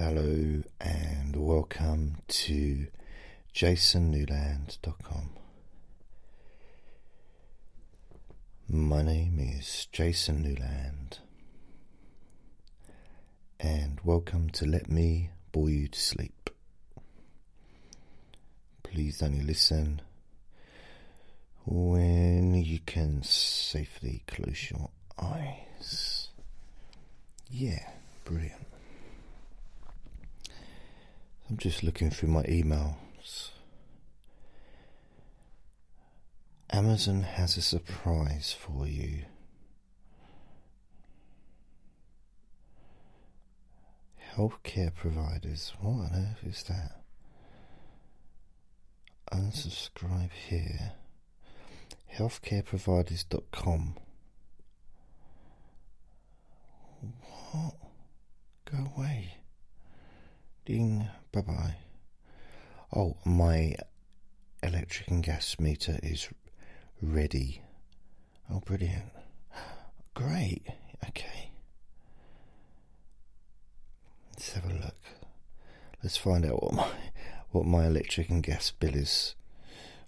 Hello and welcome to jasonnewland.com. My name is Jason Newland, and welcome to Let Me Bore You to Sleep. Please only listen when you can safely close your eyes. Yeah, brilliant. I'm just looking through my emails. Amazon has a surprise for you. Healthcare providers. What on earth is that? Unsubscribe here. Healthcareproviders.com. What? Go away. Ding. Bye bye. Oh, my electric and gas meter is ready. Oh, brilliant. Great. Okay. Let's have a look. Let's find out what my what my electric and gas bill is.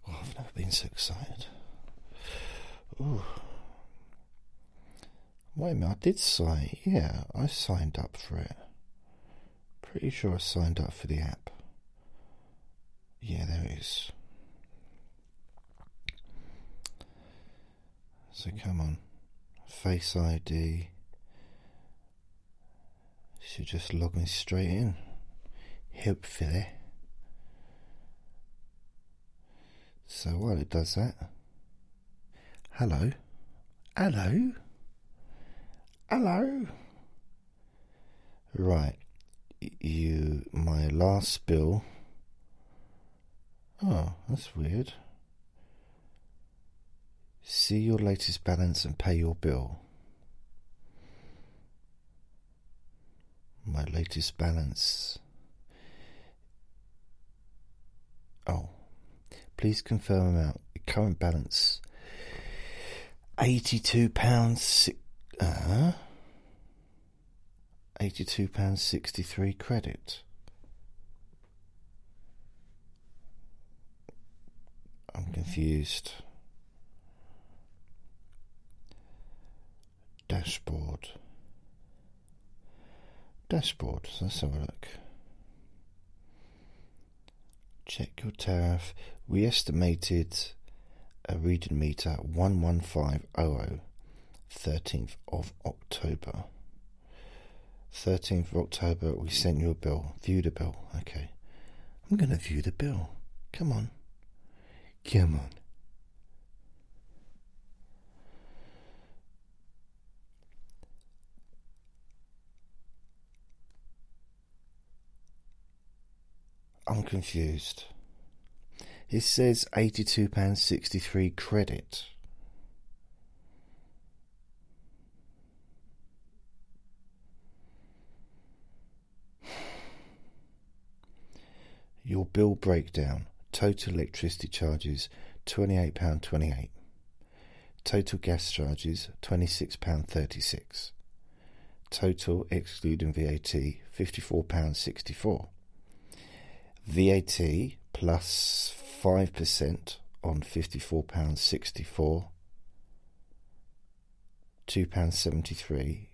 Oh, I've never been so excited. Ooh. Wait a minute, I did sign. Yeah, I signed up for it. Pretty sure I signed up for the app. Yeah, there it is. So come on. Face ID. Should just log me straight in. Hopefully. So while it does that. Hello. Hello. Hello. Right. You my last bill. Oh, that's weird. See your latest balance and pay your bill. My latest balance. Oh, please confirm amount. Current balance. Eighty-two pounds. Uh, eighty-two pounds sixty-three credit. I'm mm-hmm. confused. Dashboard. Dashboard. Let's have a look. Check your tariff. We estimated a reading meter 11500 13th of October. 13th of October, we sent you a bill. View the bill. Okay. I'm going to view the bill. Come on. Come on. I'm confused. It says £82.63 credit. Your bill breakdown total electricity charges £28.28, total gas charges £26.36, total excluding VAT £54.64. VAT plus 5% on £54.64, £2.73,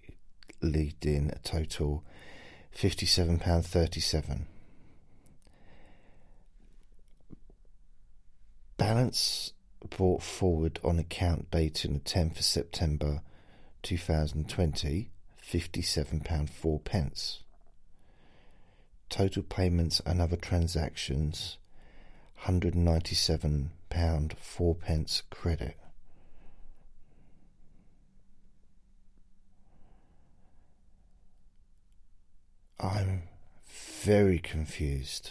lead in a total £57.37. Balance brought forward on account dated the 10th of September 2020, £57.4. pence. Total payments and other transactions, £197 4 pence credit. I'm very confused.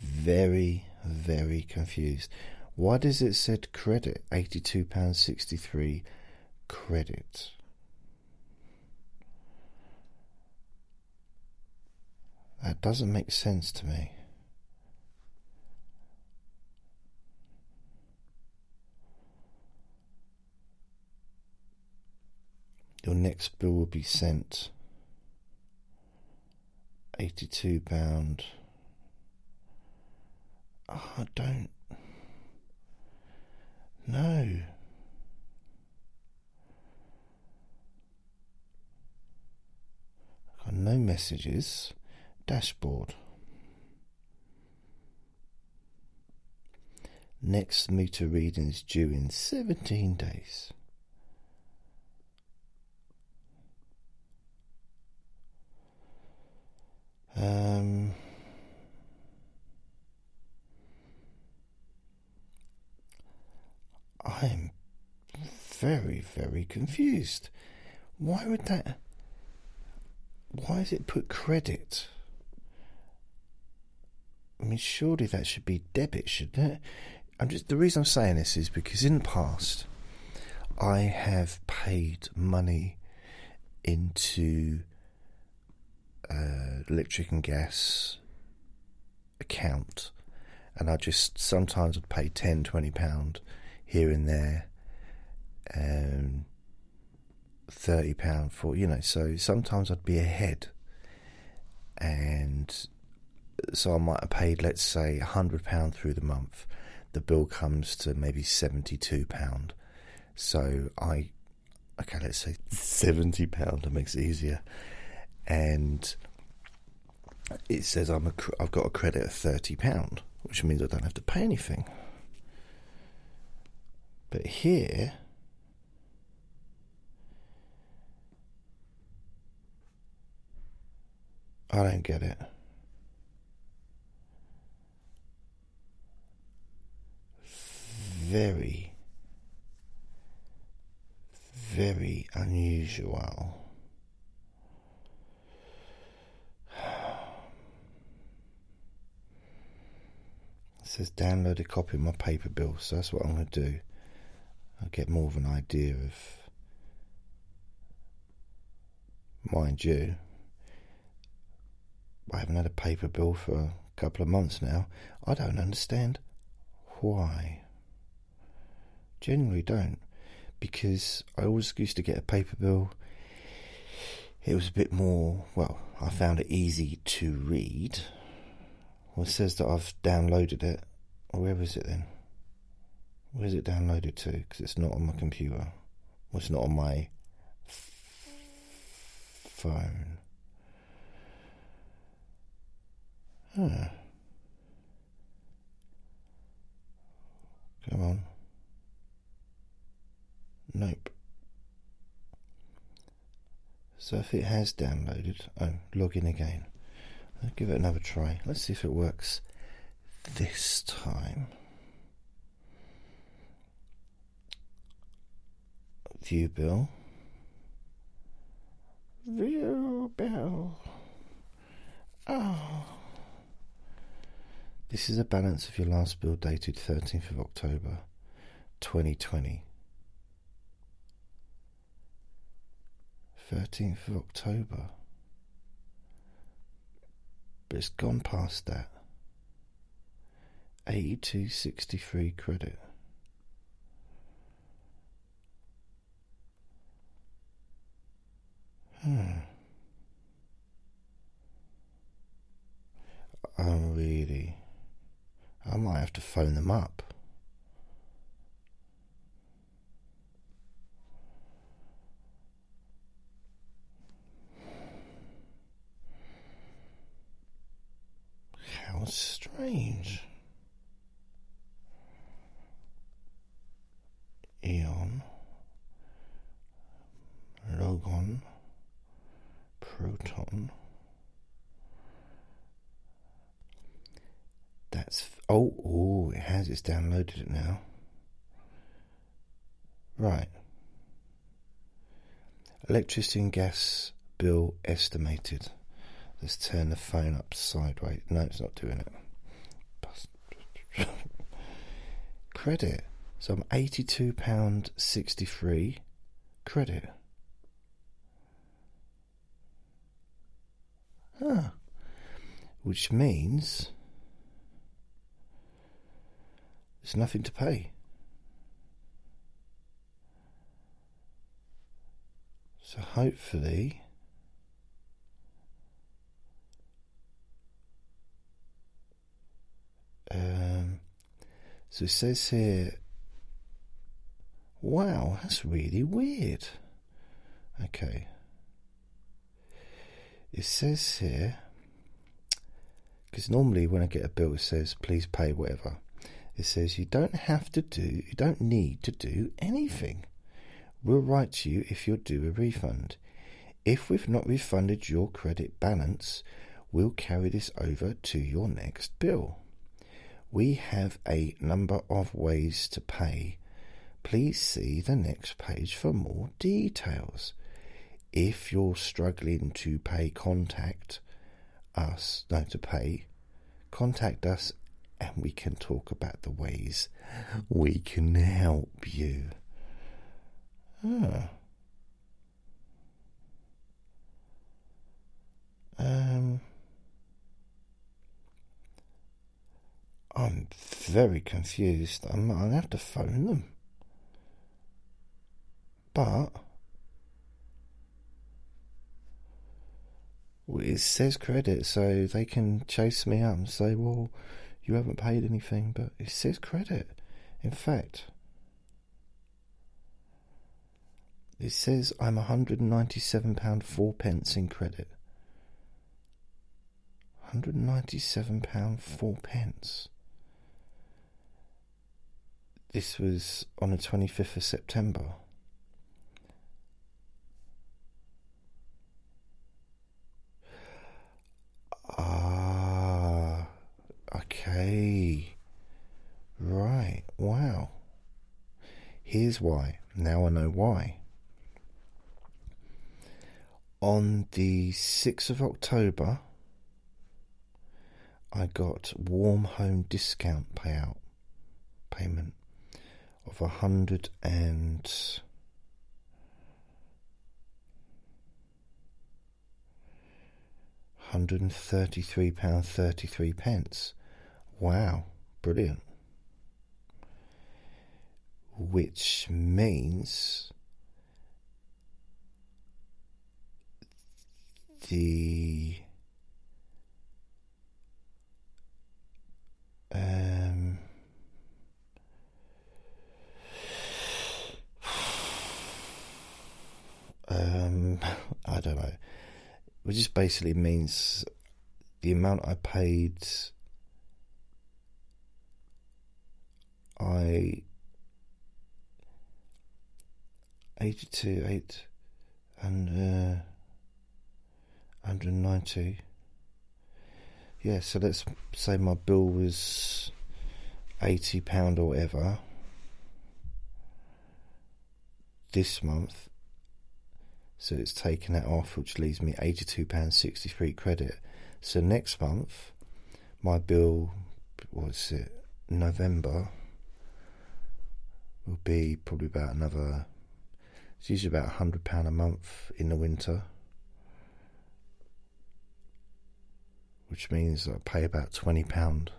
Very, very confused. Why does it said credit? £82.63 credit. That doesn't make sense to me. Your next bill will be sent eighty-two pound. Oh, I don't. know. Got no messages. Dashboard. Next meter reading is due in 17 days. Um, I am very, very confused. Why would that? Why is it put credit? I mean, surely that should be debit, shouldn't it? I'm just the reason I'm saying this is because in the past I have paid money into uh, electric and gas account, and I just sometimes would pay 10, 20 pound here and there, um, thirty pound for you know. So sometimes I'd be ahead, and so I might have paid, let's say, hundred pound through the month. The bill comes to maybe seventy-two pound. So I, okay, let's say seventy pound. That makes it easier, and it says I'm a, I've got a credit of thirty pound, which means I don't have to pay anything. But here, I don't get it. Very, very unusual. It says download a copy of my paper bill, so that's what I'm going to do. I'll get more of an idea of, mind you, I haven't had a paper bill for a couple of months now. I don't understand why. Generally don't, because I always used to get a paper bill. It was a bit more, well, I found it easy to read. Well, it says that I've downloaded it. Where is it then? Where's it downloaded to? Because it's not on my computer. Well, it's not on my phone. Huh. Come on. Nope. So if it has downloaded, oh, log in again. I'll give it another try. Let's see if it works this time. View bill. View bill. Oh. This is a balance of your last bill dated 13th of October 2020. 13th of October. But it's gone past that. 8263 credit. Hmm. I'm really. I might have to phone them up. How strange. Eon. Logon. Proton. That's oh oh it has it's downloaded it now. Right. Electricity and gas bill estimated. Let's turn the phone up sideways. No, it's not doing it. credit. So I'm eighty-two pound sixty-three credit. Ah, which means It's nothing to pay. So hopefully. Um, so it says here, wow, that's really weird. Okay. It says here, because normally when I get a bill, it says please pay whatever. It says you don't have to do, you don't need to do anything. We'll write to you if you'll do a refund. If we've not refunded your credit balance, we'll carry this over to your next bill. We have a number of ways to pay. Please see the next page for more details. If you're struggling to pay, contact us, no, to pay, contact us and we can talk about the ways we can help you. Ah. Um, I'm very confused. I'm, going to have to phone them. But it says credit, so they can chase me up and say, well, you haven't paid anything, but it says credit. In fact, it says I'm £197 four pence in credit. £197 four pence. This was on the 25th of September. Ah, okay. Right, wow. Here's why. Now I know why. On the 6th of October, I got warm home discount payout payment of a hundred and hundred and thirty three pound thirty three pence. Wow, brilliant. Which means the um, um, I don't know. It just basically means the amount I paid. I eighty two eight and uh, hundred ninety. Yeah, so let's say my bill was eighty pound or whatever this month. So it's taken that off, which leaves me eighty two pound sixty three credit. So next month, my bill, what's it, November, will be probably about another. It's usually about hundred pound a month in the winter. which means I pay about twenty pound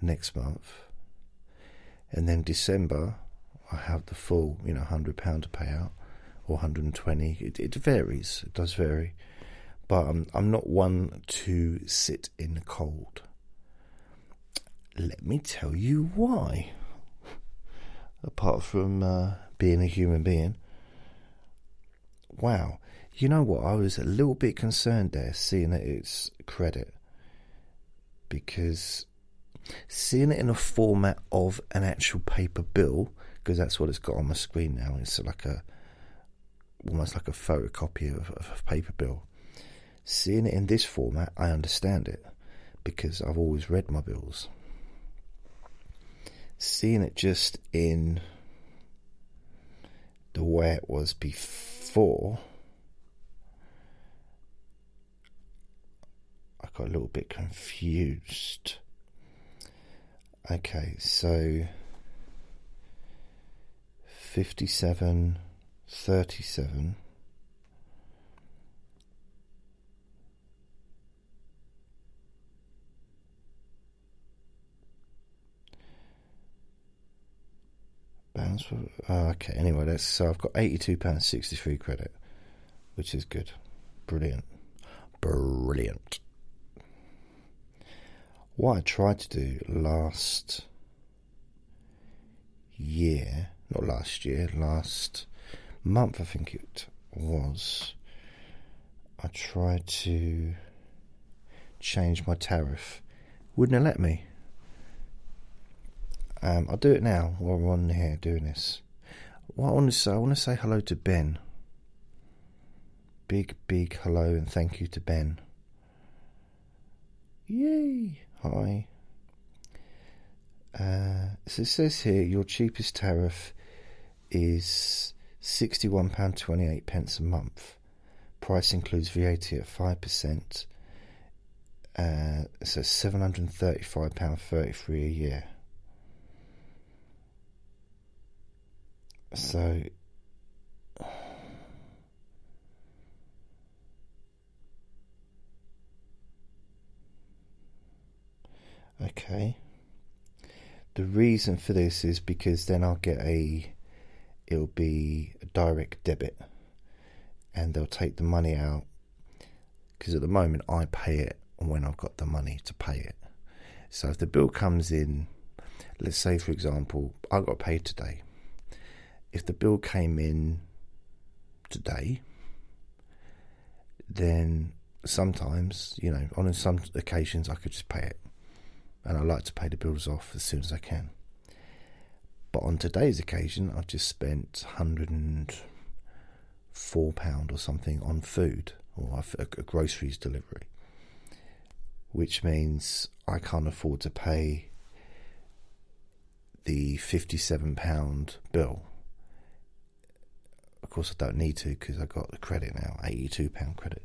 next month, and then December I have the full, you know, hundred pound to pay out or hundred and twenty. It, it varies. It does vary, but I'm I'm not one to sit in the cold. Let me tell you why. Apart from uh, being a human being, wow you know what? I was a little bit concerned there, seeing that it's credit, because seeing it in a format of an actual paper bill, because that's what it's got on my screen now. It's like a almost like a photocopy of, of a paper bill. Seeing it in this format, I understand it because I've always read my bills. Seeing it just in the way it was before I got a little bit confused. Okay, so 57, 37. For, oh, okay, anyway, that's so I've got £82.63 credit, which is good. Brilliant. Brilliant. what I tried to do last year, not last year, last month, I think it was, I tried to change my tariff. Wouldn't have let me. Um, I'll do it now while we're on here doing this. What I want to say, I want to say hello to Ben. Big, big hello and thank you to Ben. Yay! Hi. Uh, so it says here your cheapest tariff is £61.28 pence a month. Price includes VAT at 5%. Uh, so £735.33 a year. So Okay. The reason for this is because then I'll get a, it'll be a direct debit, and they'll take the money out. Because at the moment I pay it when I've got the money to pay it. So if the bill comes in, let's say for example, I got paid today. If the bill came in today, then sometimes, you know, on some occasions I could just pay it and I like to pay the bills off as soon as I can. But on today's occasion, I've just spent £104 or something on food or a groceries delivery, which means I can't afford to pay the £57 bill. Of course, I don't need to because I got the credit now, £82 credit.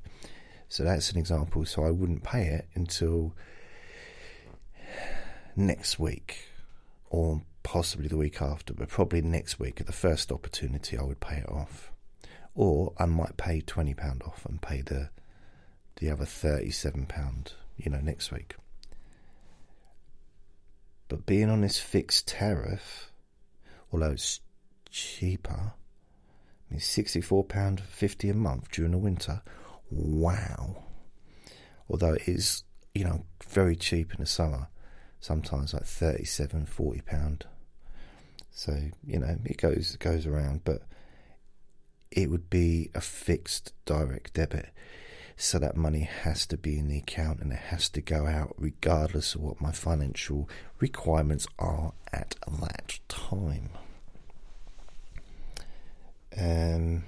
So that's an example. So I wouldn't pay it until next week or possibly the week after, but probably next week at the first opportunity I would pay it off. Or I might pay twenty pound off and pay the the other thirty seven pound, you know, next week. But being on this fixed tariff, although it's cheaper, I sixty four pound fifty a month during the winter. Wow. Although it is, you know, very cheap in the summer sometimes like 37 40 pound so you know it goes goes around but it would be a fixed direct debit so that money has to be in the account and it has to go out regardless of what my financial requirements are at that time um,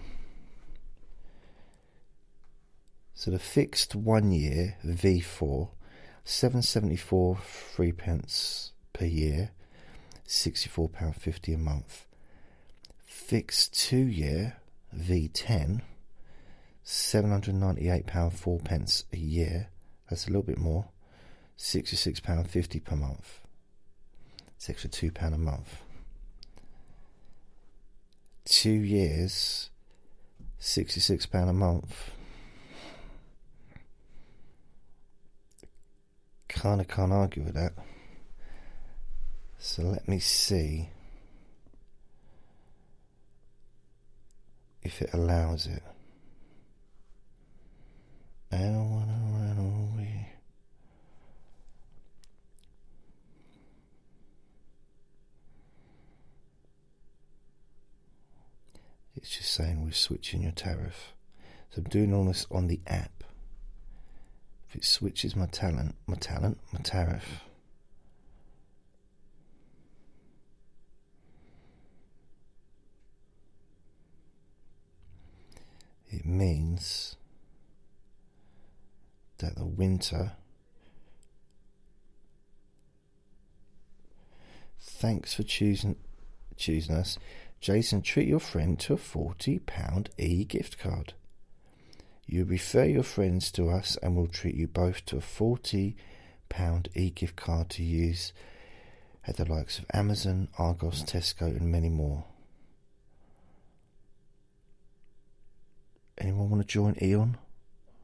so the fixed one year V4 seven seventy four three pence per year, sixty four pound fifty a month. Fixed two year V10, £798.4 pence a year. That's a little bit more, sixty six pound fifty per month. It's extra two pound a month. Two years, sixty six pound a month kind of can't argue with that. So let me see if it allows it. I don't want to run away. It's just saying we're switching your tariff. So I'm doing all this on the app If it switches my talent, my talent, my tariff. It means that the winter. Thanks for choosing choosing us. Jason, treat your friend to a £40 e gift card. You refer your friends to us and we'll treat you both to a £40 e gift card to use at the likes of Amazon, Argos, Tesco, and many more. Anyone want to join Eon?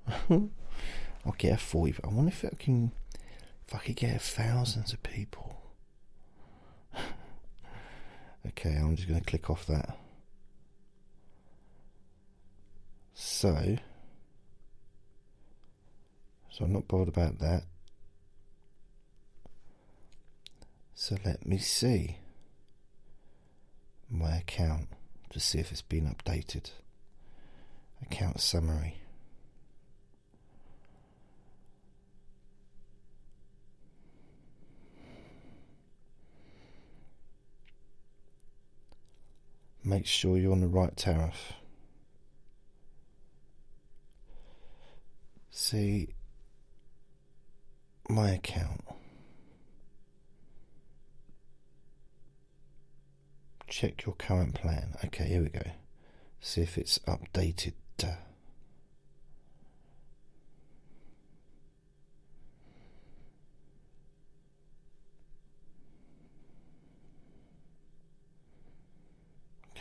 I'll get a 40. I wonder if I can, if I could get thousands of people. Okay, I'm just going to click off that. So, so I'm not bothered about that. So let me see my account to see if it's been updated. Account summary. Make sure you're on the right tariff. See my account. Check your current plan. Okay, here we go. See if it's updated.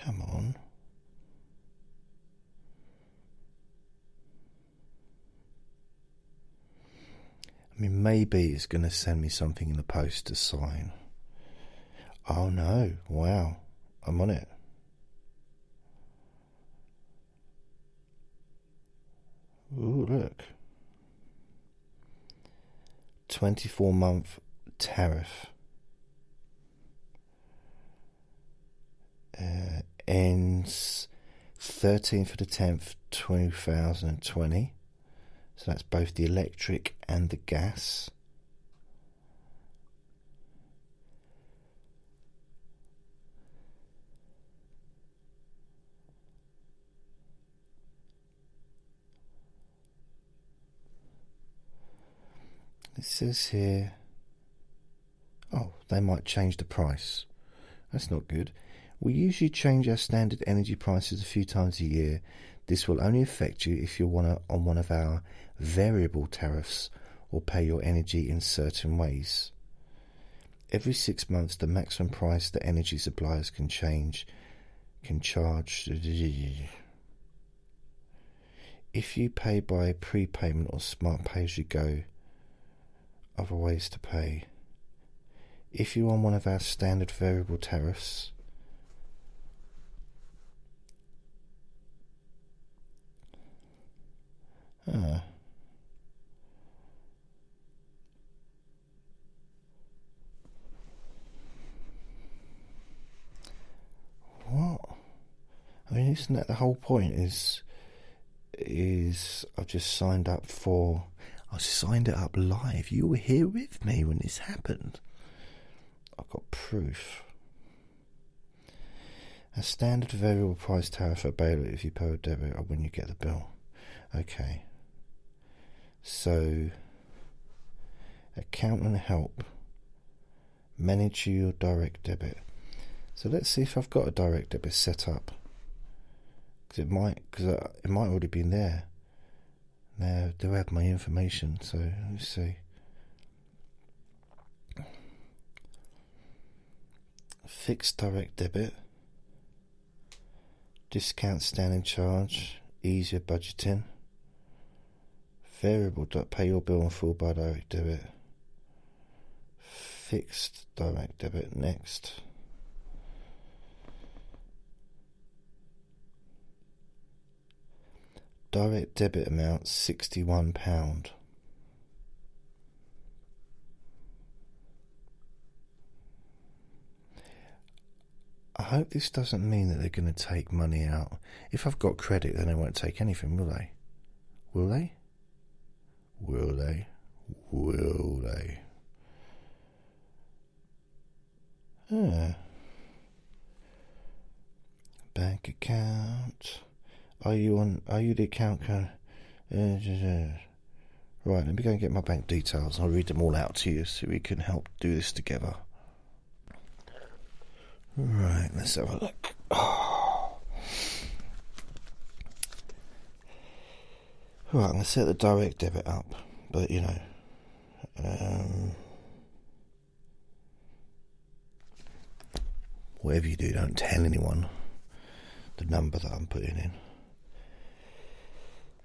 Come on. I mean, maybe it's going to send me something in the post to sign. Oh no, wow, I'm on it. Ooh, look. 24 month tariff. Uh, ends 13th of the 10th, 2020. So that's both the electric and the gas. It says here, oh, they might change the price. That's not good. We usually change our standard energy prices a few times a year. This will only affect you if you're on one of our variable tariffs or pay your energy in certain ways. Every six months, the maximum price that energy suppliers can change can charge. If you pay by prepayment or smart pay as you go, other ways to pay. If you're on one of our standard variable tariffs, What? I mean, isn't that the whole point? Is is I've just signed up for. I signed it up live. You were here with me when this happened. I've got proof. A standard variable price tariff at available if you pay a debit or when you get the bill. Okay. So, account and help. Manage your direct debit. So let's see if I've got a direct debit set up. Because it might, because uh, it might already be there. Now, do I have my information? So let's see. Fixed direct debit. Discount standing charge. Easier budgeting. Variable dot pay your bill in full by direct debit. Fixed direct debit next. Direct debit amount £61. I hope this doesn't mean that they're going to take money out. If I've got credit, then they won't take anything, will they? Will they? Will they? Will they? Ah. Bank account. Are you on? Are you the account? Uh, right. Let me go and get my bank details. I'll read them all out to you so we can help do this together. Right. Let's have a look. Oh. Right, I'm going to set the direct debit up, but you know, um, whatever you do, don't tell anyone the number that I'm putting in.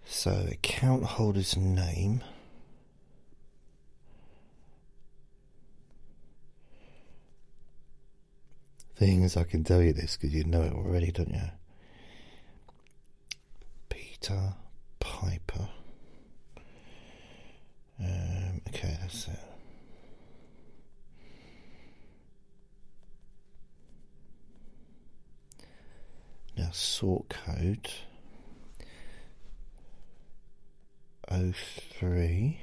So, account holder's name. Things I can tell you this because you know it already, don't you? Peter Piper. Um, okay, that's it. Now, sort code O three.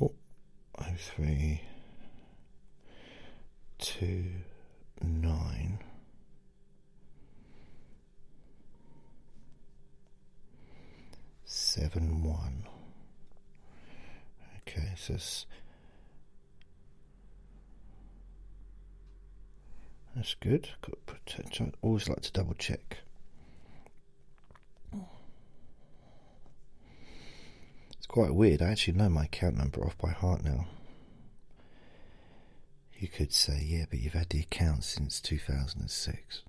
Oh, O three two nine. Seven one. Okay, so that's good. Got protect. I always like to double check. It's quite weird. I actually know my account number off by heart now. You could say, yeah, but you've had the account since 2006.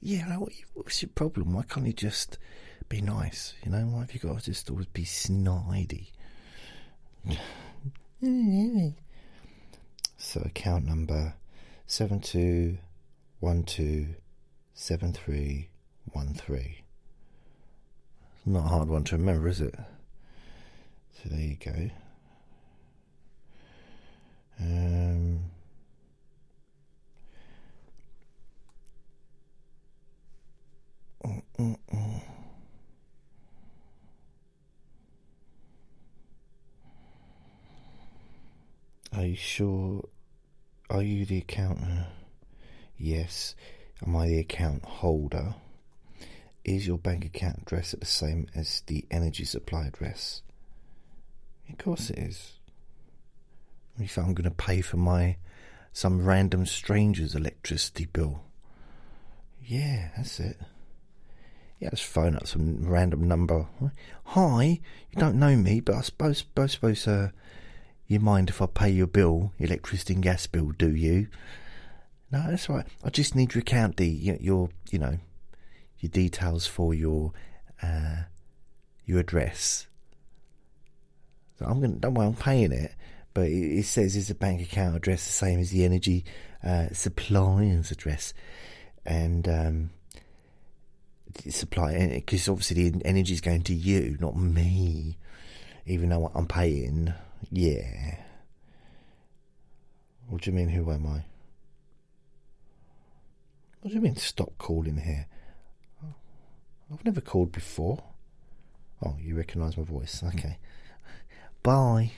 Yeah, what's your problem? Why can't you just be nice? You know, why have you got to just always be snidey? so, account number seven two one two seven three one three. Not a hard one to remember, is it? So there you go. Um, mm, mm, mm. Are you sure? Are you the accountant? Yes. Am I the account holder? Is your bank account address the same as the energy supply address? Of course it is. If I'm going to pay for my some random stranger's electricity bill. Yeah, that's it. Yeah, just phone up some random number. Hi, you don't know me, but I suppose, I suppose, uh, you mind if I pay your bill, electricity and gas bill, do you? No, that's right. I just need your account, your, your you know, your details for your uh, your address. So I'm gonna don't worry, I'm paying it, but it, it says it's a bank account address the same as the energy uh, supplier's address, and um, supply because obviously the energy is going to you, not me, even though I'm paying. Yeah. What do you mean? Who am I? What do you mean? Stop calling here. I've never called before. Oh, you recognise my voice. Okay. Bye.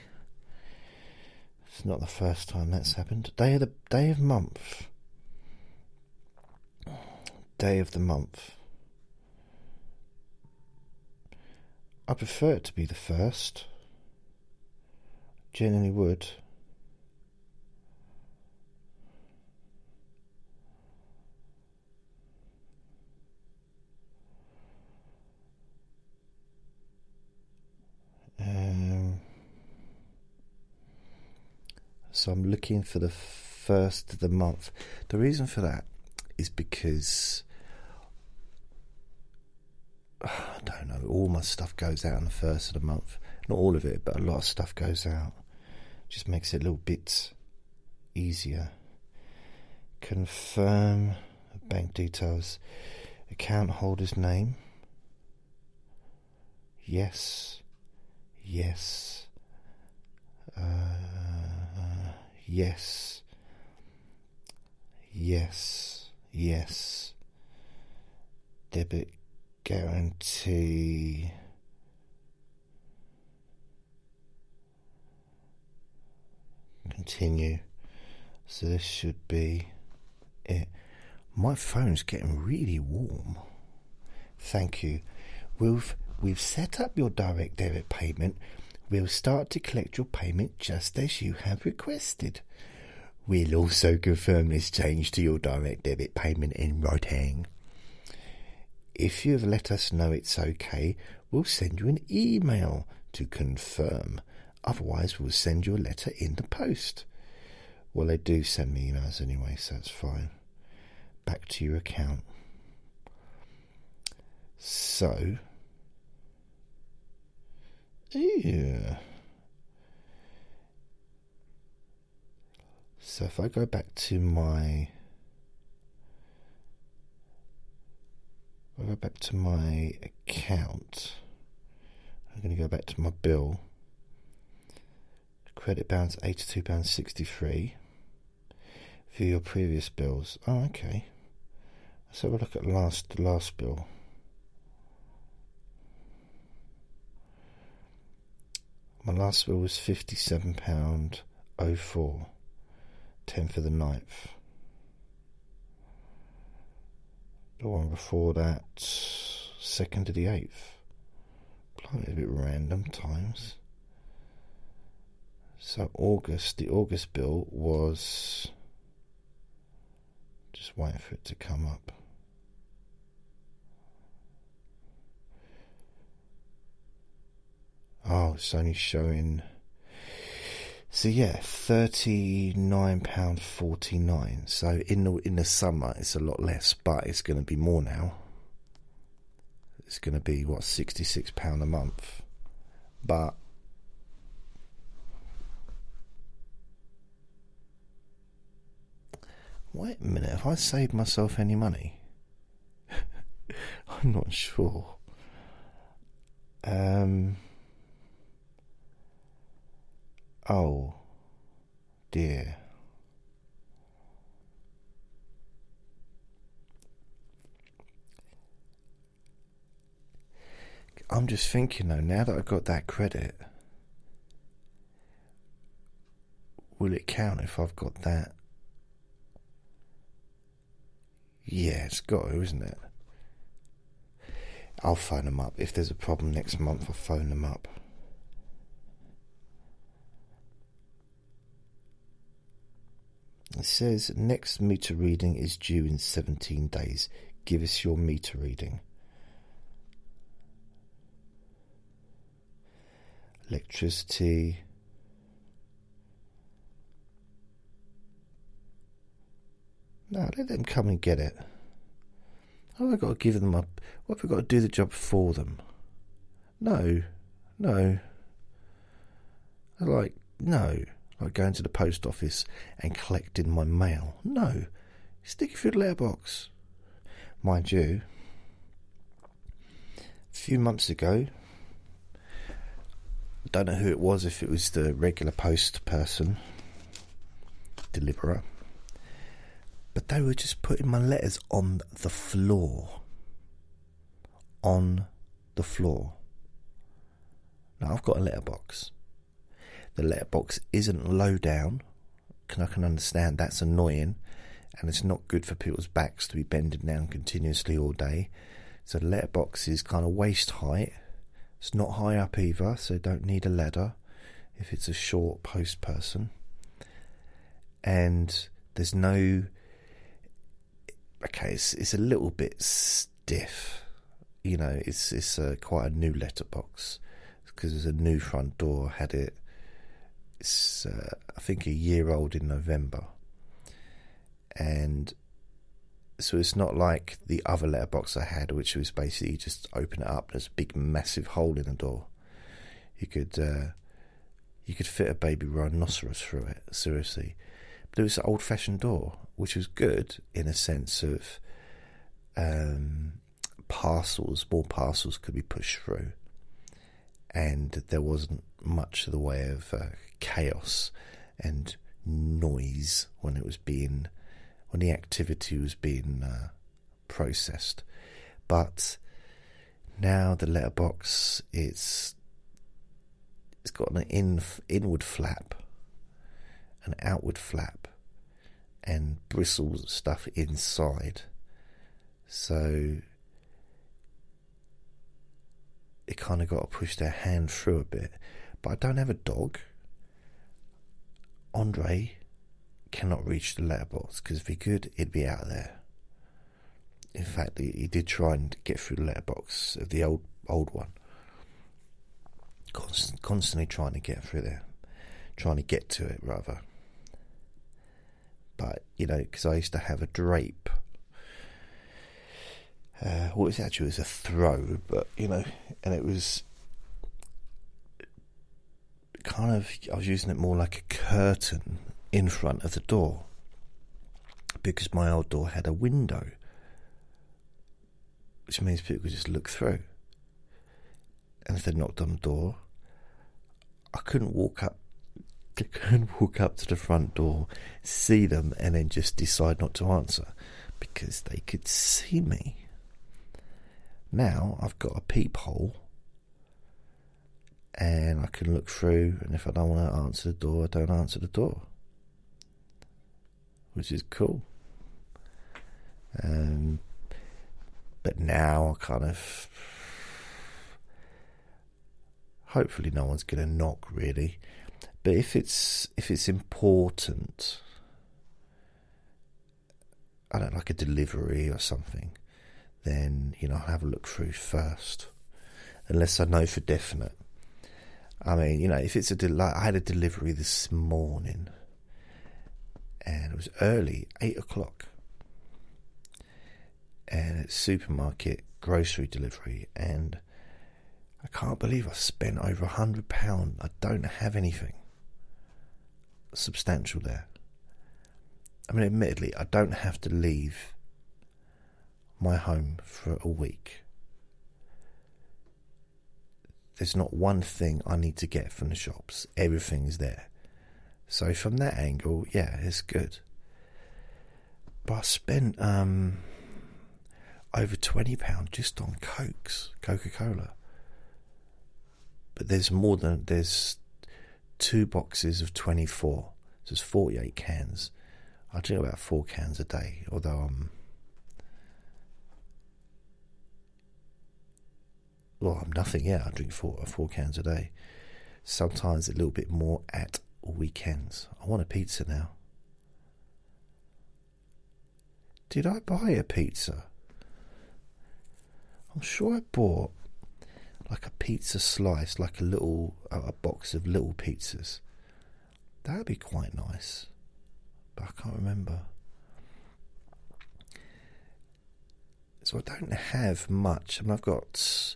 It's not the first time that's happened. Day of the day of month. Day of the month. I prefer it to be the first. Generally would. Um, so I'm looking for the first of the month. The reason for that is because I don't know, all my stuff goes out on the first of the month. Not all of it, but a lot of stuff goes out. Just makes it a little bit easier. Confirm bank details. Account holder's name. Yes. Yes. Uh, yes. Yes. Yes. Debit guarantee. Continue. So this should be it. My phone's getting really warm. Thank you. We've we've set up your direct debit payment. We'll start to collect your payment just as you have requested. We'll also confirm this change to your direct debit payment in writing. If you have let us know it's okay, we'll send you an email to confirm. Otherwise, we'll send you a letter in the post. Well, they do send me emails anyway, so that's fine. Back to your account. So, yeah. So if I go back to my I go back to my account. I'm going to go back to my bill. Credit balance £82.63. for your previous bills. Oh, okay. Let's have a look at last last bill. My last bill was £57.04, 10 for the ninth. The one before that, second to the eighth. Blimey, a bit random times. So August, the August bill was just waiting for it to come up. Oh, it's only showing. So yeah, thirty nine pound forty nine. So in the in the summer it's a lot less, but it's going to be more now. It's going to be what sixty six pound a month, but wait a minute. Have I saved myself any money? I'm not sure. Um. Oh, dear. I'm just thinking though, now that I've got that credit, will it count if I've got that? Yeah, it's got to, isn't it? I'll phone them up. If there's a problem next month, I'll phone them up. It says next meter reading is due in 17 days. Give us your meter reading. Electricity. No, let them come and get it. Have I got to give them up? What have I got to do the job for them? No, no. I like no like going to the post office and collecting my mail. No, stick it through the letterbox. Mind you, a few months ago, I don't know who it was, if it was the regular post person, deliverer, but they were just putting my letters on the floor. On the floor. Now I've got a letterbox the letterbox isn't low down. Can I can understand that's annoying, and it's not good for people's backs to be bending down continuously all day. So the letterbox is kind of waist height. It's not high up either, so don't need a ladder if it's a short post person. And there's no. Okay, it's, it's a little bit stiff. You know, it's it's a, quite a new letterbox because there's a new front door. Had it it's uh, I think a year old in November, and so it's not like the other letterbox I had, which was basically just open it up. There's a big, massive hole in the door. You could uh, you could fit a baby rhinoceros through it. Seriously, it was an old-fashioned door, which was good in a sense of um, parcels, more parcels could be pushed through, and there wasn't much of the way of uh, chaos and noise when it was being when the activity was being uh, processed. But now the letterbox it's it's got an in, inward flap, an outward flap, and bristles stuff inside. So it kind of got to push their hand through a bit. But I don't have a dog. Andre cannot reach the letterbox because if he could, he'd be out there. In fact, he, he did try and get through the letterbox of the old old one. Const, constantly trying to get through there, trying to get to it rather. But you know, because I used to have a drape. Uh, well, it was actually was a throw, but you know, and it was kind of I was using it more like a curtain in front of the door because my old door had a window, which means people could just look through. And if they knocked on the door, I couldn't walk up and walk up to the front door, see them, and then just decide not to answer because they could see me. Now I've got a peephole and I can look through, and if I don't want to answer the door, I don't answer the door, which is cool. Um, but now I kind of. Hopefully, no one's going to knock really. But if it's if it's important, I don't like a delivery or something, then you know I'll have a look through first, unless I know for definite. I mean, you know, if it's a del- I had a delivery this morning, and it was early, eight o'clock, and it's supermarket grocery delivery, and I can't believe I spent over a hundred pound. I don't have anything substantial there. I mean, admittedly, I don't have to leave my home for a week. There's not one thing I need to get from the shops. Everything's there. So from that angle, yeah, it's good. But I spent um, over twenty pounds just on cokes, Coca Cola. But there's more than there's two boxes of 24. So it's 48 cans. I drink about four cans a day, although I'm. Well, I'm nothing, yeah. I drink four, uh, four cans a day. Sometimes a little bit more at weekends. I want a pizza now. Did I buy a pizza? I'm sure I bought like a pizza slice, like a little a box of little pizzas. That'd be quite nice, but I can't remember. So I don't have much. I mean, I've got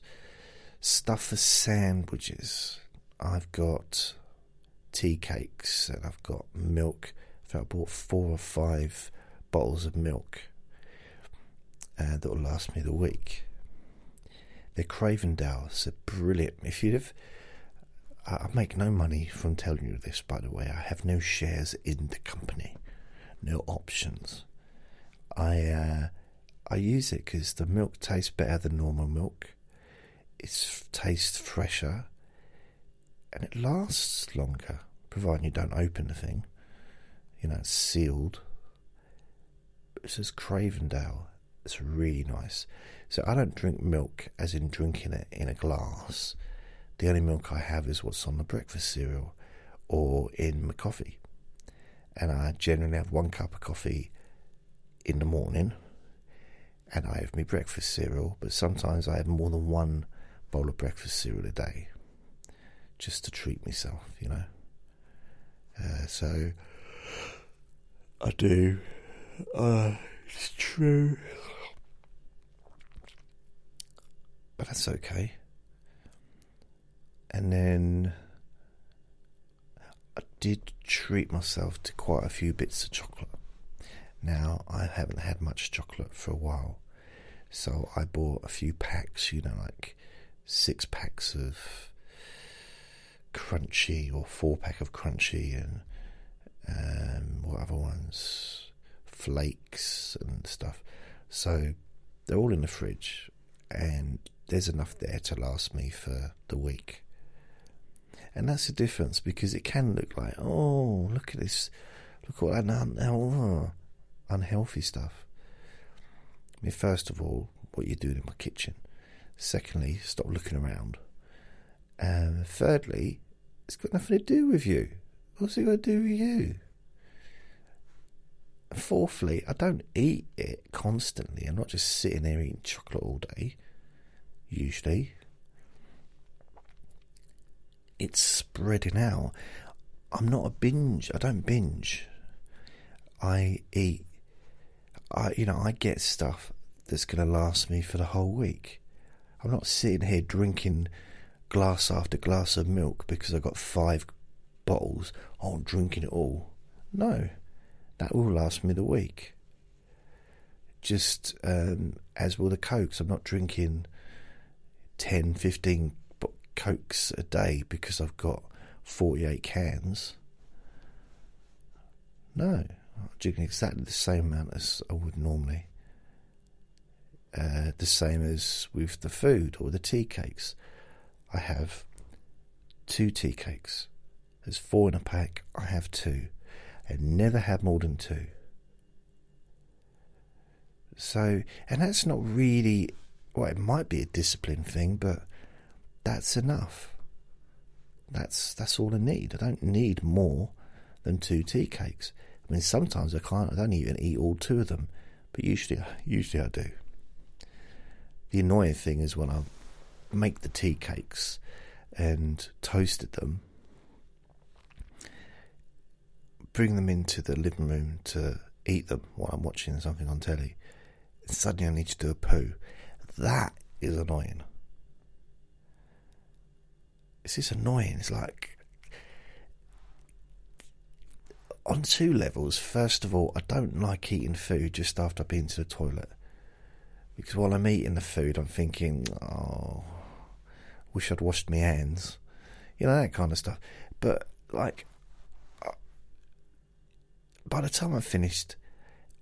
stuff for sandwiches. I've got tea cakes, and I've got milk. I think I bought four or five bottles of milk uh, that will last me the week. They're Cravendale. So brilliant. If you'd have. I make no money from telling you this, by the way. I have no shares in the company, no options. I uh, I use it because the milk tastes better than normal milk. It tastes fresher, and it lasts longer, providing you don't open the thing. You know, it's sealed. It says Cravendale. It's really nice. So I don't drink milk as in drinking it in a glass. The only milk I have is what's on the breakfast cereal or in my coffee. And I generally have one cup of coffee in the morning and I have my breakfast cereal, but sometimes I have more than one bowl of breakfast cereal a day just to treat myself, you know. Uh, so I do. Uh, it's true. But that's okay. And then I did treat myself to quite a few bits of chocolate. Now, I haven't had much chocolate for a while, so I bought a few packs, you know, like six packs of Crunchie or four pack of Crunchie and um, what other ones? Flakes and stuff. So they're all in the fridge, and there's enough there to last me for the week. And that's the difference because it can look like, oh, look at this, look at all that un- uh, oh, unhealthy stuff. I mean, first of all, what you're doing in my kitchen. Secondly, stop looking around. And thirdly, it's got nothing to do with you. What's it got to do with you? fourthly, I don't eat it constantly. I'm not just sitting there eating chocolate all day usually. It's spreading out. I'm not a binge. I don't binge. I eat. I you know I get stuff that's going to last me for the whole week. I'm not sitting here drinking glass after glass of milk because I've got five bottles. Oh, I'm drinking it all. No, that will last me the week. Just um, as will the cokes. I'm not drinking 10, 15 cokes a day because I've got 48 cans. No, I'm drinking exactly the same amount as I would normally. Uh, the same as with the food or the tea cakes. I have two tea cakes. There's four in a pack. I have two. I never had more than two. So, and that's not really, well, it might be a discipline thing, but that's enough. That's that's all I need. I don't need more than two tea cakes. I mean, sometimes I can't. I don't even eat all two of them, but usually, usually I do. The annoying thing is when I make the tea cakes and toasted them, bring them into the living room to eat them while I'm watching something on telly, suddenly I need to do a poo. That is annoying. It's just annoying. It's like on two levels. First of all, I don't like eating food just after I've been to the toilet. Because while I'm eating the food, I'm thinking, oh, wish I'd washed my hands. You know, that kind of stuff. But, like, by the time I'm finished,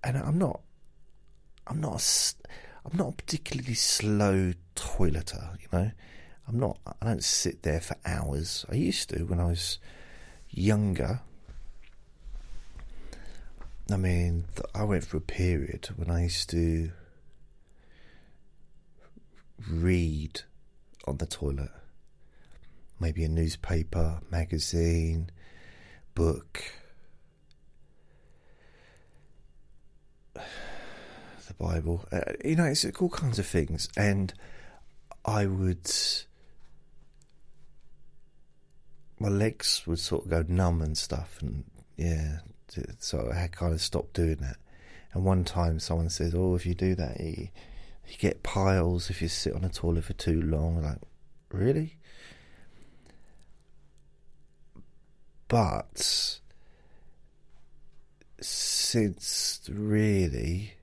and I'm not, I'm not, a, I'm not a particularly slow toileter, you know. I'm not, I don't sit there for hours. I used to when I was younger. I mean, I went through a period when I used to read on the toilet. Maybe a newspaper, magazine, book. Bible. Uh, you know, it's all kinds of things. And I would. My legs would sort of go numb and stuff. And yeah, so I kind of stopped doing that. And one time someone says, Oh, if you do that, you you get piles if you sit on a toilet for too long. Like, really? But since really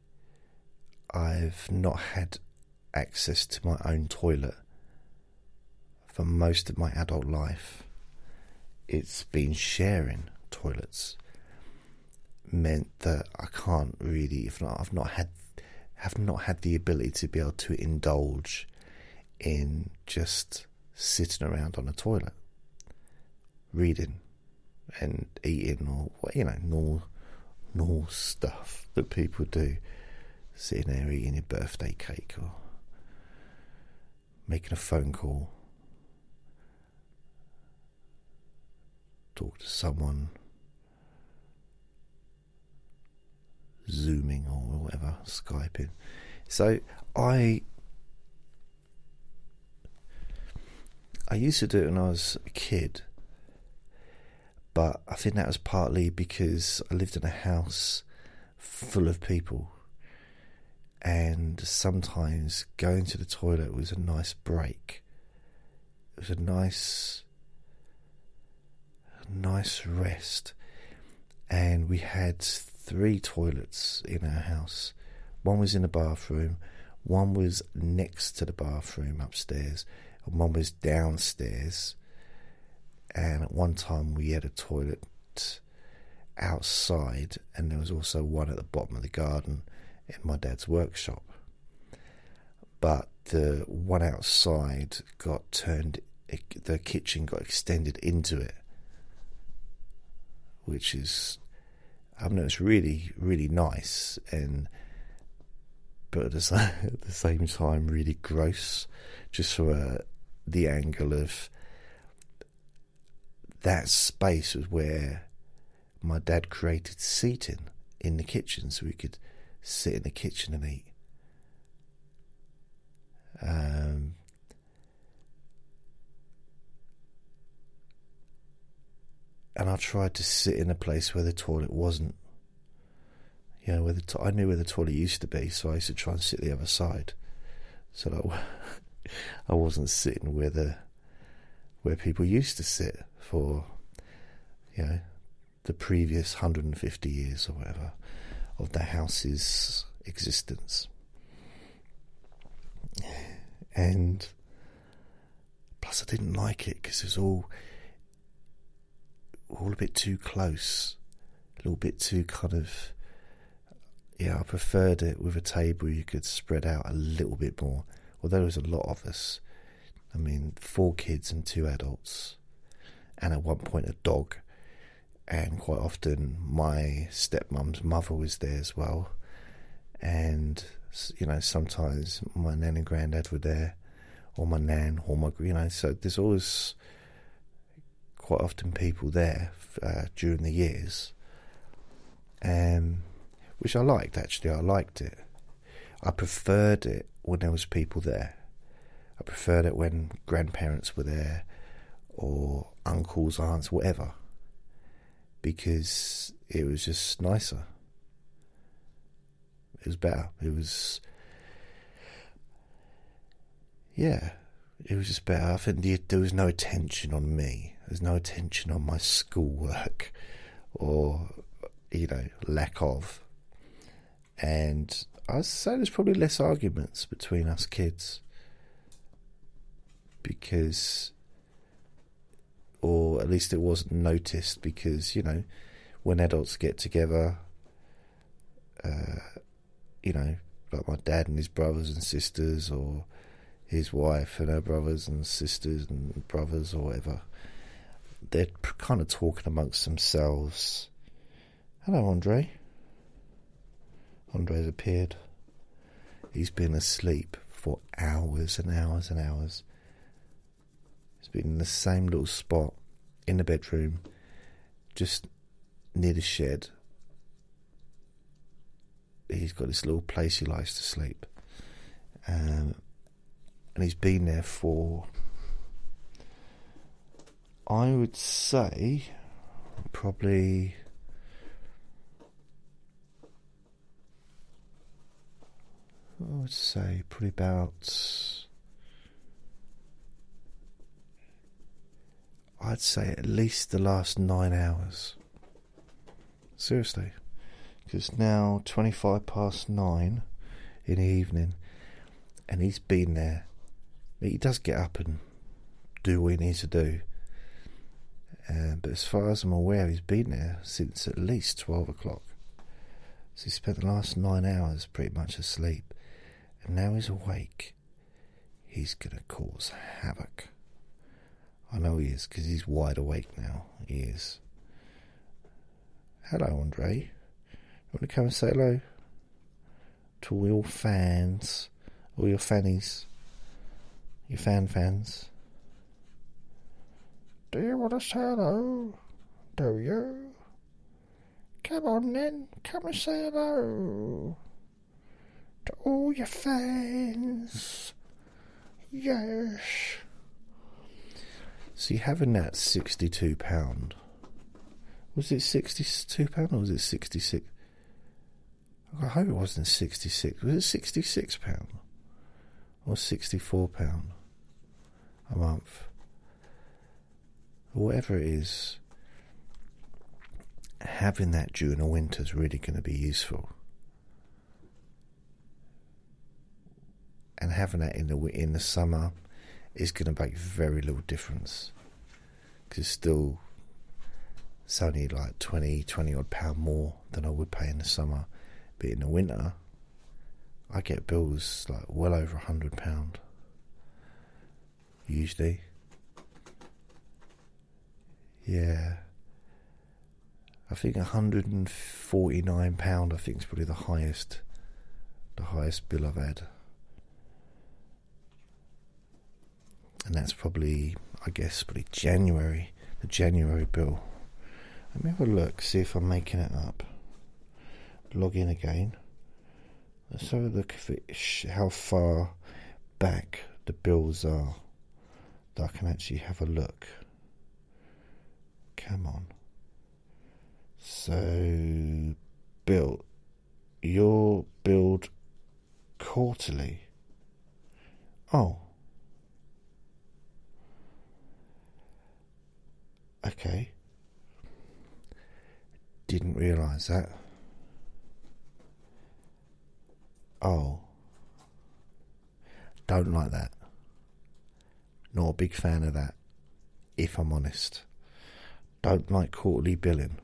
I've not had access to my own toilet for most of my adult life, it's been sharing toilets meant that I can't really, if not, I've not had have not had the ability to be able to indulge in just sitting around on a toilet, reading and eating, or what you know, normal, normal stuff that people do, sitting there eating your birthday cake or making a phone call, talk to someone. Zooming or whatever, Skyping. So I I used to do it when I was a kid, but I think that was partly because I lived in a house full of people, and sometimes going to the toilet was a nice break. It was a nice, nice rest, and we had three toilets in our house. One was in the bathroom, one was next to the bathroom upstairs, and one was downstairs. And at one time, we had a toilet outside, and there was also one at the bottom of the garden in my dad's workshop. But the one outside got turned, the kitchen got extended into it, which is I mean, it's really, really nice, and but at the, same time, really gross, just for uh, the angle of that space was where my dad created seating in the kitchen, so we could sit in the kitchen and eat. Um, and I tried to sit in a place where the toilet wasn't. You know, where the to- I knew where the toilet used to be, so I used to try and sit the other side, so that I wasn't sitting where the where people used to sit for, you know, the previous 150 years or whatever of the house's existence. And plus, I didn't like it because it was all all a bit too close, a little bit too kind of. Yeah, I preferred it with a table you could spread out a little bit more. Although there was a lot of us. I mean, four kids and two adults, and at one point a dog. And quite often, my stepmom's mother was there as well. And, you know, sometimes my nan and granddad were there, or my nan, or my, you know, so there's always quite often people there uh, during the years, um, which I liked actually. I liked it. I preferred it when there was people there. I preferred it when grandparents were there, or uncles, aunts, whatever, because it was just nicer. It was better. It was, yeah, it was just better. I think there was no attention on me there's no attention on my schoolwork or, you know, lack of. And I'd say there's probably less arguments between us kids because, or at least it wasn't noticed because, you know, when adults get together, uh, you know, like my dad and his brothers and sisters, or his wife and her brothers and sisters and brothers, or whatever they're kind of talking amongst themselves. Hello, Andre. Andre's appeared. He's been asleep for hours and hours and hours. Been in the same little spot in the bedroom, just near the shed. He's got this little place he likes to sleep. Um, and he's been there for I would say probably I would say probably about I'd say at least the last nine hours. Seriously. Because now 25 past nine in the evening and he's been there. He does get up and do what he needs to do uh, but as far as I'm aware, he's been there since at least 12 o'clock. So he spent the last nine hours pretty much asleep. And now he's awake. He's going to cause havoc. I know he is because he's wide awake now. He is. Hello, Andre. You want to come and say hello to all your fans, all your fannies, your fan fans? Do you want to say hello? Do you? Come on then, come and say hello to all your fans. Yes. See, having that sixty-two pound. Was it sixty-two pound or was it sixty-six? I hope it wasn't sixty-six. Was it sixty-six pound or sixty-four pound a month? whatever it is, having that during the winter is really going to be useful. And having that in the in the summer is going to make very little difference because it's still it's only like 20, 20 odd pound more than I would pay in the summer. But in the winter, I get bills like well over a hundred pound usually. Yeah. I think £149 I think is probably the highest the highest bill I've had. And that's probably I guess probably January, the January bill. Let me have a look, see if I'm making it up. Log in again. Let's have a look if it, how far back the bills are that I can actually have a look. Come on. So, billed. Your billed quarterly. Oh. Okay. Didn't realise that. Oh. Don't like that. Not a big fan of that, if I'm honest don't like quarterly billing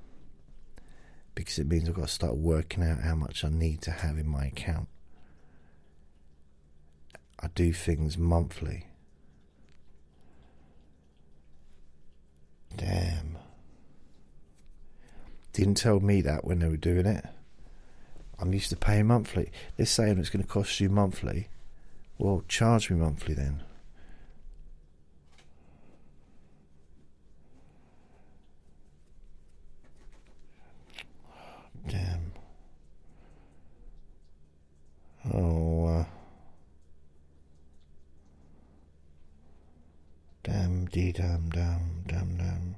because it means I've got to start working out how much I need to have in my account. I do things monthly. Damn. Didn't tell me that when they were doing it. I'm used to paying monthly. They're saying it's going to cost you monthly. Well, charge me monthly then. Damn. Oh, uh, damn, dee damn, damn, damn, damn.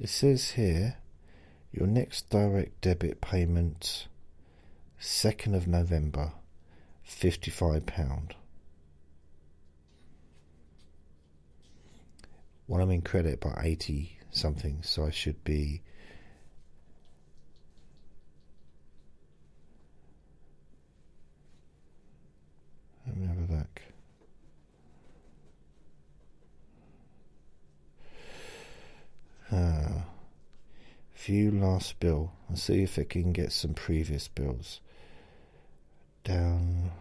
It says here your next direct debit payment, 2nd of November, £55. Well, I'm in credit by 80 something, so I should be. Let me have a look. Ah. View last bill and see if it can get some previous bills. Down.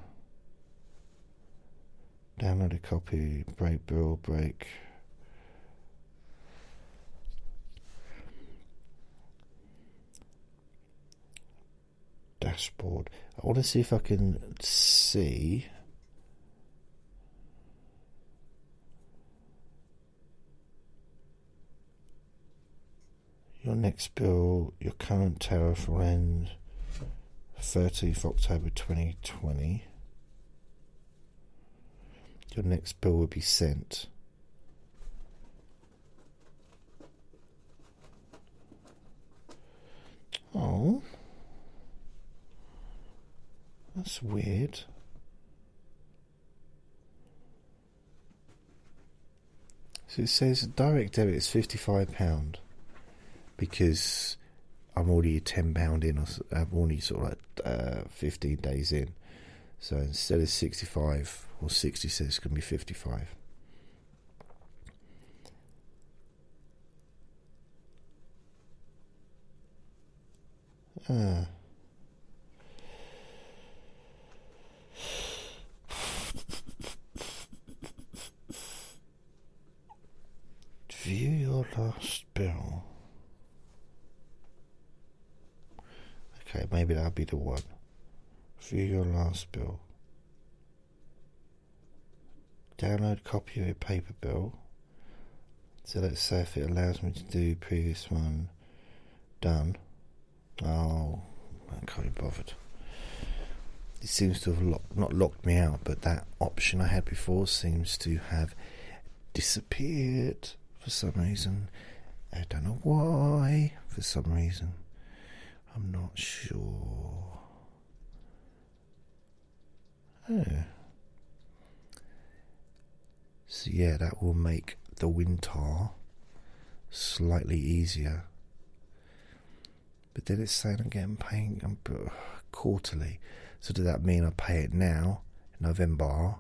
Download a copy, break bill, break. Dashboard. I want to see if I can see. Your next bill, your current tariff will end 30th October 2020. Your next bill will be sent. Oh, that's weird. So it says direct debit is £55 because I'm already ten pound in. or I'm only sort of like uh, fifteen days in. So instead of sixty five or sixty six, it's to be fifty five. Uh. View your last bill. Okay, maybe that'll be the one. View your last bill. Download copy of your paper bill. So let's say if it allows me to do previous one, done. Oh, I can't be bothered. It seems to have locked, not locked me out, but that option I had before seems to have disappeared for some reason. I don't know why, for some reason. I'm not sure. Oh. So, yeah, that will make the winter slightly easier. But then it's saying I'm getting paid I'm, uh, quarterly. So, does that mean I pay it now, November,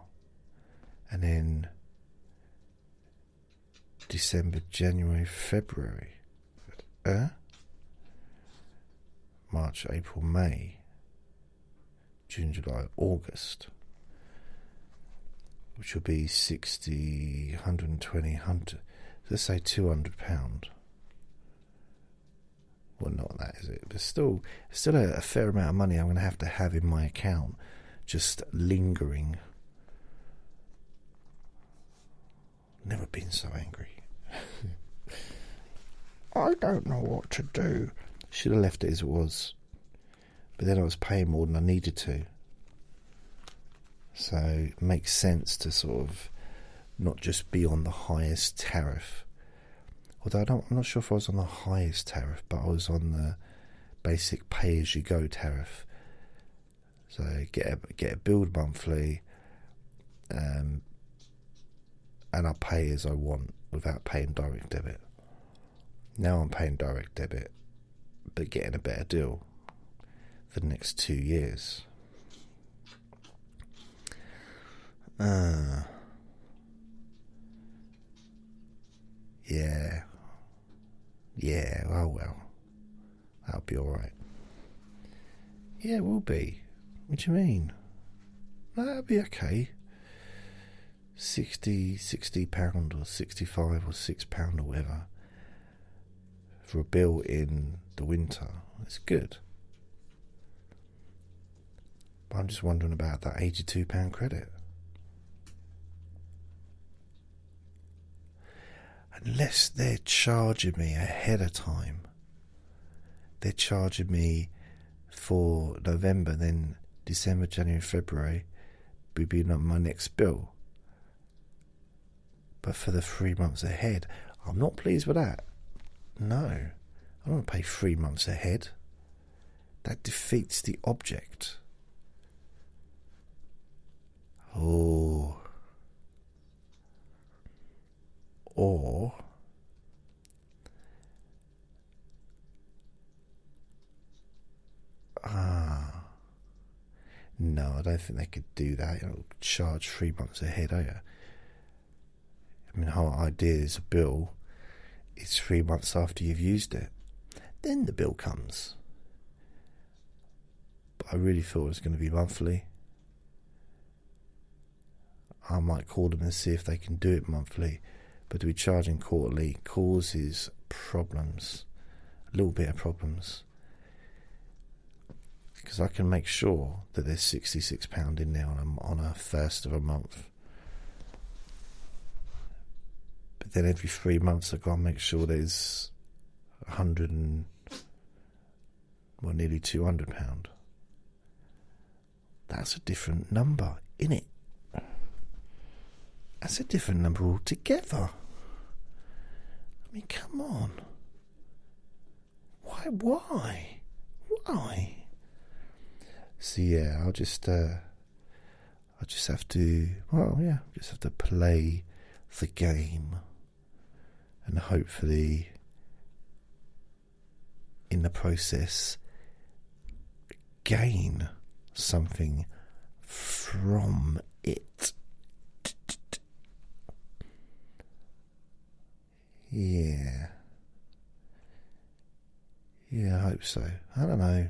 and then December, January, February? Uh? March, April, May, June, July, August, which will be 60, 120, 100, let's say 200 pound. Well, not that is it, but still, still a, a fair amount of money I'm going to have to have in my account, just lingering. Never been so angry. I don't know what to do. Should have left it as it was. But then I was paying more than I needed to. So it makes sense to sort of not just be on the highest tariff. Although I I'm not sure if I was on the highest tariff, but I was on the basic pay as you go tariff. So get a, get a build monthly, um, and I pay as I want without paying direct debit. Now I'm paying direct debit but getting a better deal for the next two years. Uh, yeah. Yeah, oh well. That'll be alright. Yeah, it will be. What do you mean? That'll be okay. 60, 60 pound or 65 or 6 pound or whatever for a bill in the winter. It's good. But I'm just wondering about that £82 credit. Unless they're charging me ahead of time, they're charging me for November, then December, January, February would be my next bill. But for the three months ahead, I'm not pleased with that. No, I don't want to pay three months ahead. That defeats the object. Oh. Or ah no, I don't think they could do that. You know, charge three months ahead, are you? I mean, the whole idea is a bill is three months after you've used it. Then the bill comes. But I really thought it was going to be monthly. I might call them and see if they can do it monthly, but to be charging quarterly causes problems, a little bit of problems. Because I can make sure that there's £66 in there on a, on a first of a month. But then every three months I've got to make sure there's a hundred and well nearly two hundred pound. That's a different number, in it. That's a different number altogether. I mean, come on. Why? Why? Why? So yeah, I'll just, uh, I'll just have to. Well, yeah, just have to play the game, and hopefully, in the process, gain something from it. Yeah. Yeah, I hope so. I don't know.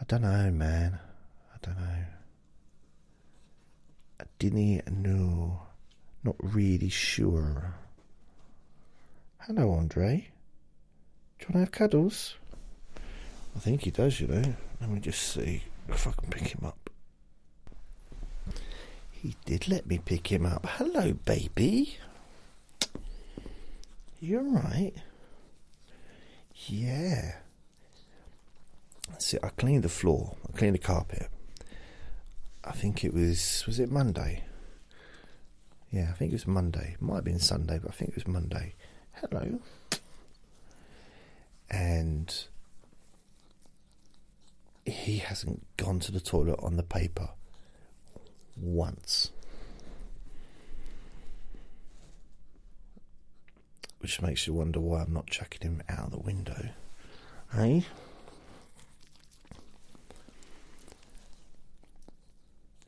I don't know, man. I don't know. I didn't know. Not really sure. Hello, Andre. Do you want to have cuddles? I think he does, you know. Let me just see if I can pick him up. He did let me pick him up. Hello, baby. You're right. Yeah. See, I cleaned the floor. I cleaned the carpet. I think it was was it Monday? Yeah, I think it was Monday. Might have been Sunday, but I think it was Monday. Hello. And he hasn't gone to the toilet on the paper once. Which makes you wonder why I'm not chucking him out of the window. Hey?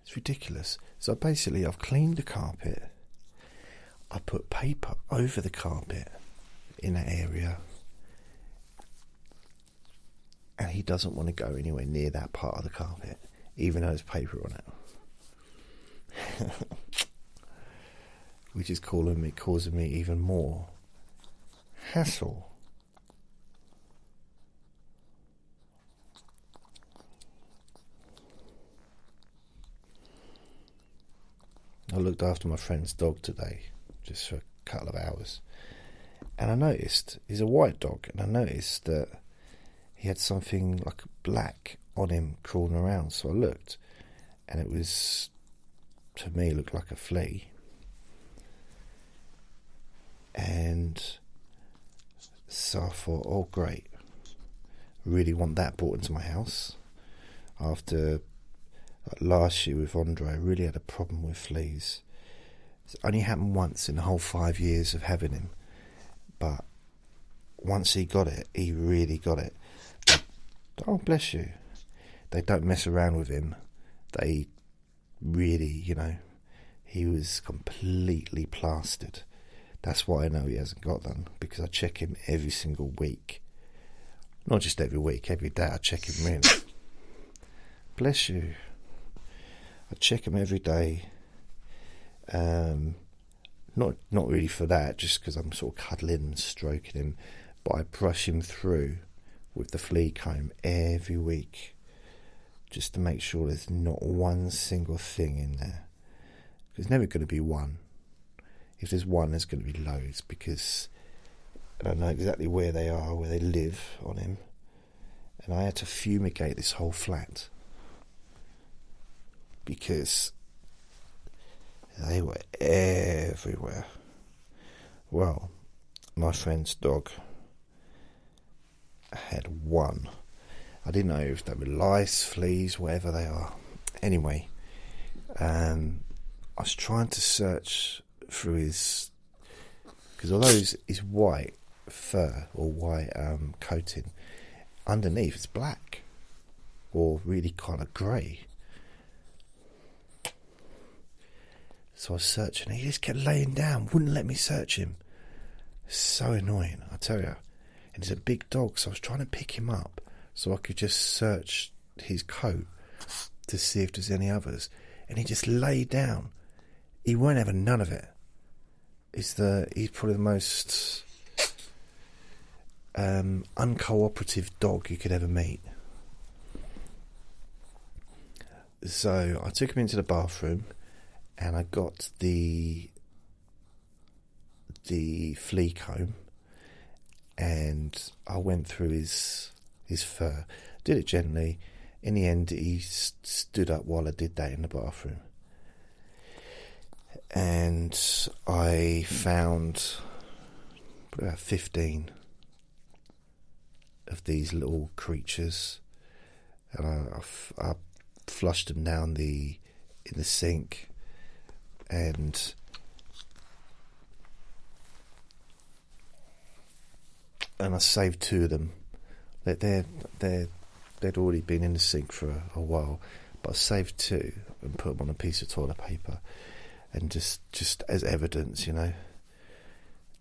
It's ridiculous. So basically, I've cleaned the carpet. I put paper over the carpet in that area. And he doesn't want to go anywhere near that part of the carpet, even though there's paper on it. Which is calling me, causing me even more hassle. I looked after my friend's dog today, just for a couple of hours, and I noticed he's a white dog, and I noticed that he had something like black on him crawling around. So I looked, and it was, to me, looked like a flea, and so I thought, oh great, really want that brought into my house after last year with Andre, I really had a problem with fleas. It's only happened once in the whole five years of having him, but once he got it, he really got it. Oh, bless you. They don't mess around with him. They really, you know, he was completely plastered. That's why I know he hasn't got them because I check him every single week. Not just every week, every day I check him really. Bless you. I check him every day. Um, not not really for that, just because I'm sort of cuddling and stroking him, but I brush him through with the flea comb every week, just to make sure there's not one single thing in there. There's never going to be one. If there's one, there's going to be loads because I don't know exactly where they are, where they live on him, and I had to fumigate this whole flat because they were everywhere. Well, my friend's dog had one. I didn't know if they were lice, fleas, whatever they are. Anyway, um, I was trying to search through his because although his, his white fur or white um, coating, underneath it's black or really kind of grey. So I was searching. He just kept laying down, wouldn't let me search him. So annoying, I tell you. And he's a big dog, so I was trying to pick him up so I could just search his coat to see if there's any others. And he just lay down. He won't have none of it. He's the he's probably the most um, uncooperative dog you could ever meet. So I took him into the bathroom and I got the the flea comb, and I went through his his fur. Did it gently. In the end, he st- stood up while I did that in the bathroom, and I found about fifteen of these little creatures, and I, I, I flushed them down the in the sink and and I saved two of them. They're, they're, they're, they'd already been in the sink for a, a, while, but I saved two and put them on a piece of toilet paper, and just just as evidence, you know.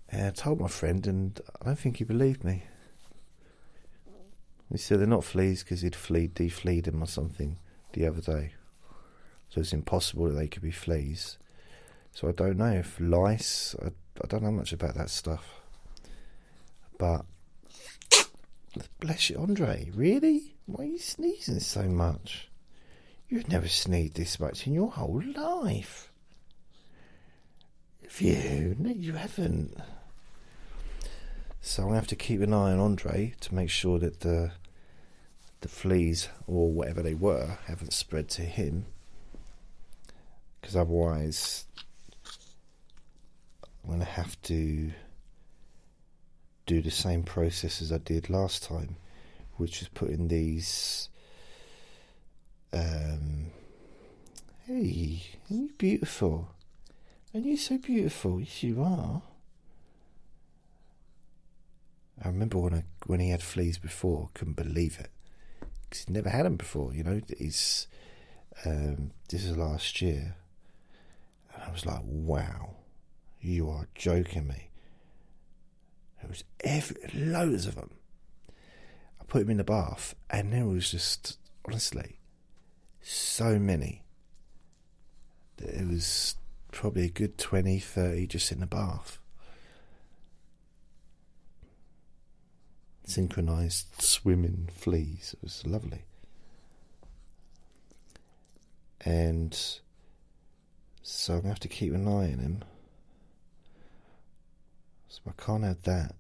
And I told my friend, and I don't think he believed me. He said they're not fleas because he'd fleed, defleed them or something the other day. So it's impossible that they could be fleas. So I don't know if lice, I, I don't know much about that stuff. But, bless you, Andre, really? Why are you sneezing so much? You've never sneezed this much in your whole life. Have you? No, you haven't. So I have to keep an eye on Andre to make sure that the the fleas or whatever they were haven't spread to him. Because otherwise, I'm going to have to do the same process as I did last time, which is putting these. Um, hey, are you beautiful? Are you so beautiful? Yes, you are. I remember when I when he had fleas before, couldn't believe it because he'd never had them before. You know, he's um, this is last year, and I was like, wow. You are joking me. There was every, loads of them. I put him in the bath, and there was just, honestly, so many. It was probably a good 20, 30 just in the bath. Synchronized swimming fleas. It was lovely. And so I'm going to have to keep an eye on him. So I can't have that.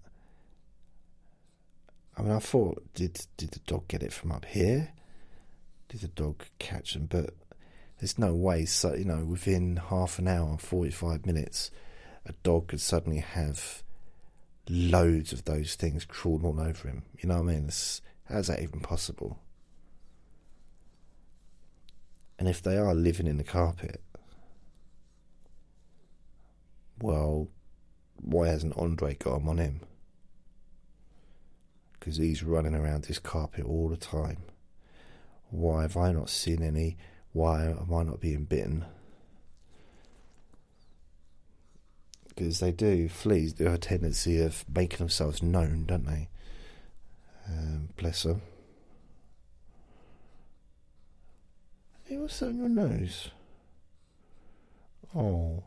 I mean, I thought, did did the dog get it from up here? Did the dog catch them? But there's no way. So you know, within half an hour, forty-five minutes, a dog could suddenly have loads of those things crawling all over him. You know what I mean? It's, how's that even possible? And if they are living in the carpet, well, why hasn't Andre got them on him? Because he's running around this carpet all the time. Why have I not seen any? Why am I not being bitten? Because they do, fleas do have a tendency of making themselves known, don't they? Um, bless them. Hey, what's on your nose? Oh.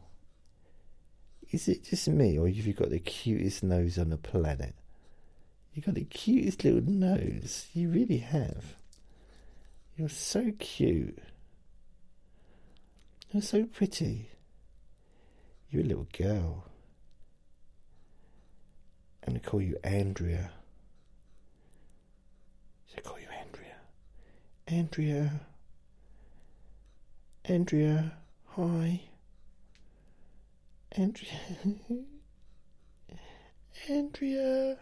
Is it just me, or have you got the cutest nose on the planet? You've got the cutest little nose. You really have. You're so cute. You're so pretty. You're a little girl. I'm going to call you Andrea. I call you Andrea? Andrea. Andrea, hi. Andrea. Andrea.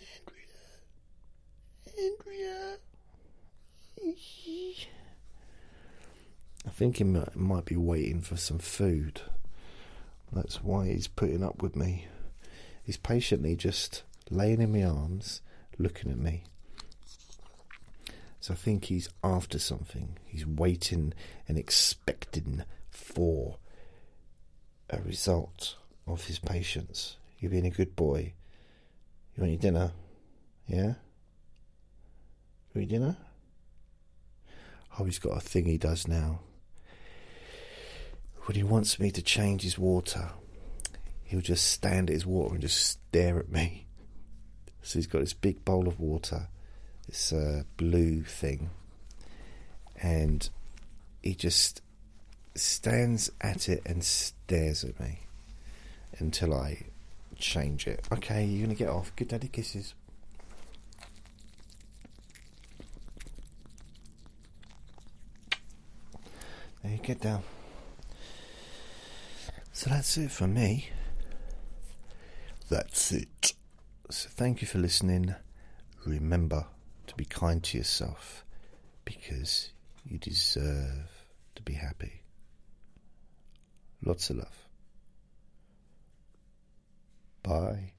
Andrea. Andrea. I think he might, might be waiting for some food. That's why he's putting up with me. He's patiently just laying in my arms, looking at me. So I think he's after something. He's waiting and expecting for a result of his patience. You're being a good boy. You want your dinner? Yeah? For your dinner? Oh, he's got a thing he does now. When he wants me to change his water, he'll just stand at his water and just stare at me. So he's got this big bowl of water, this uh, blue thing, and he just stands at it and stares at me until I change it. Okay, you're gonna get off. Good daddy kisses. There you get down. So that's it for me. That's it. So thank you for listening. Remember to be kind to yourself because you deserve to be happy. Lots of love. Bye.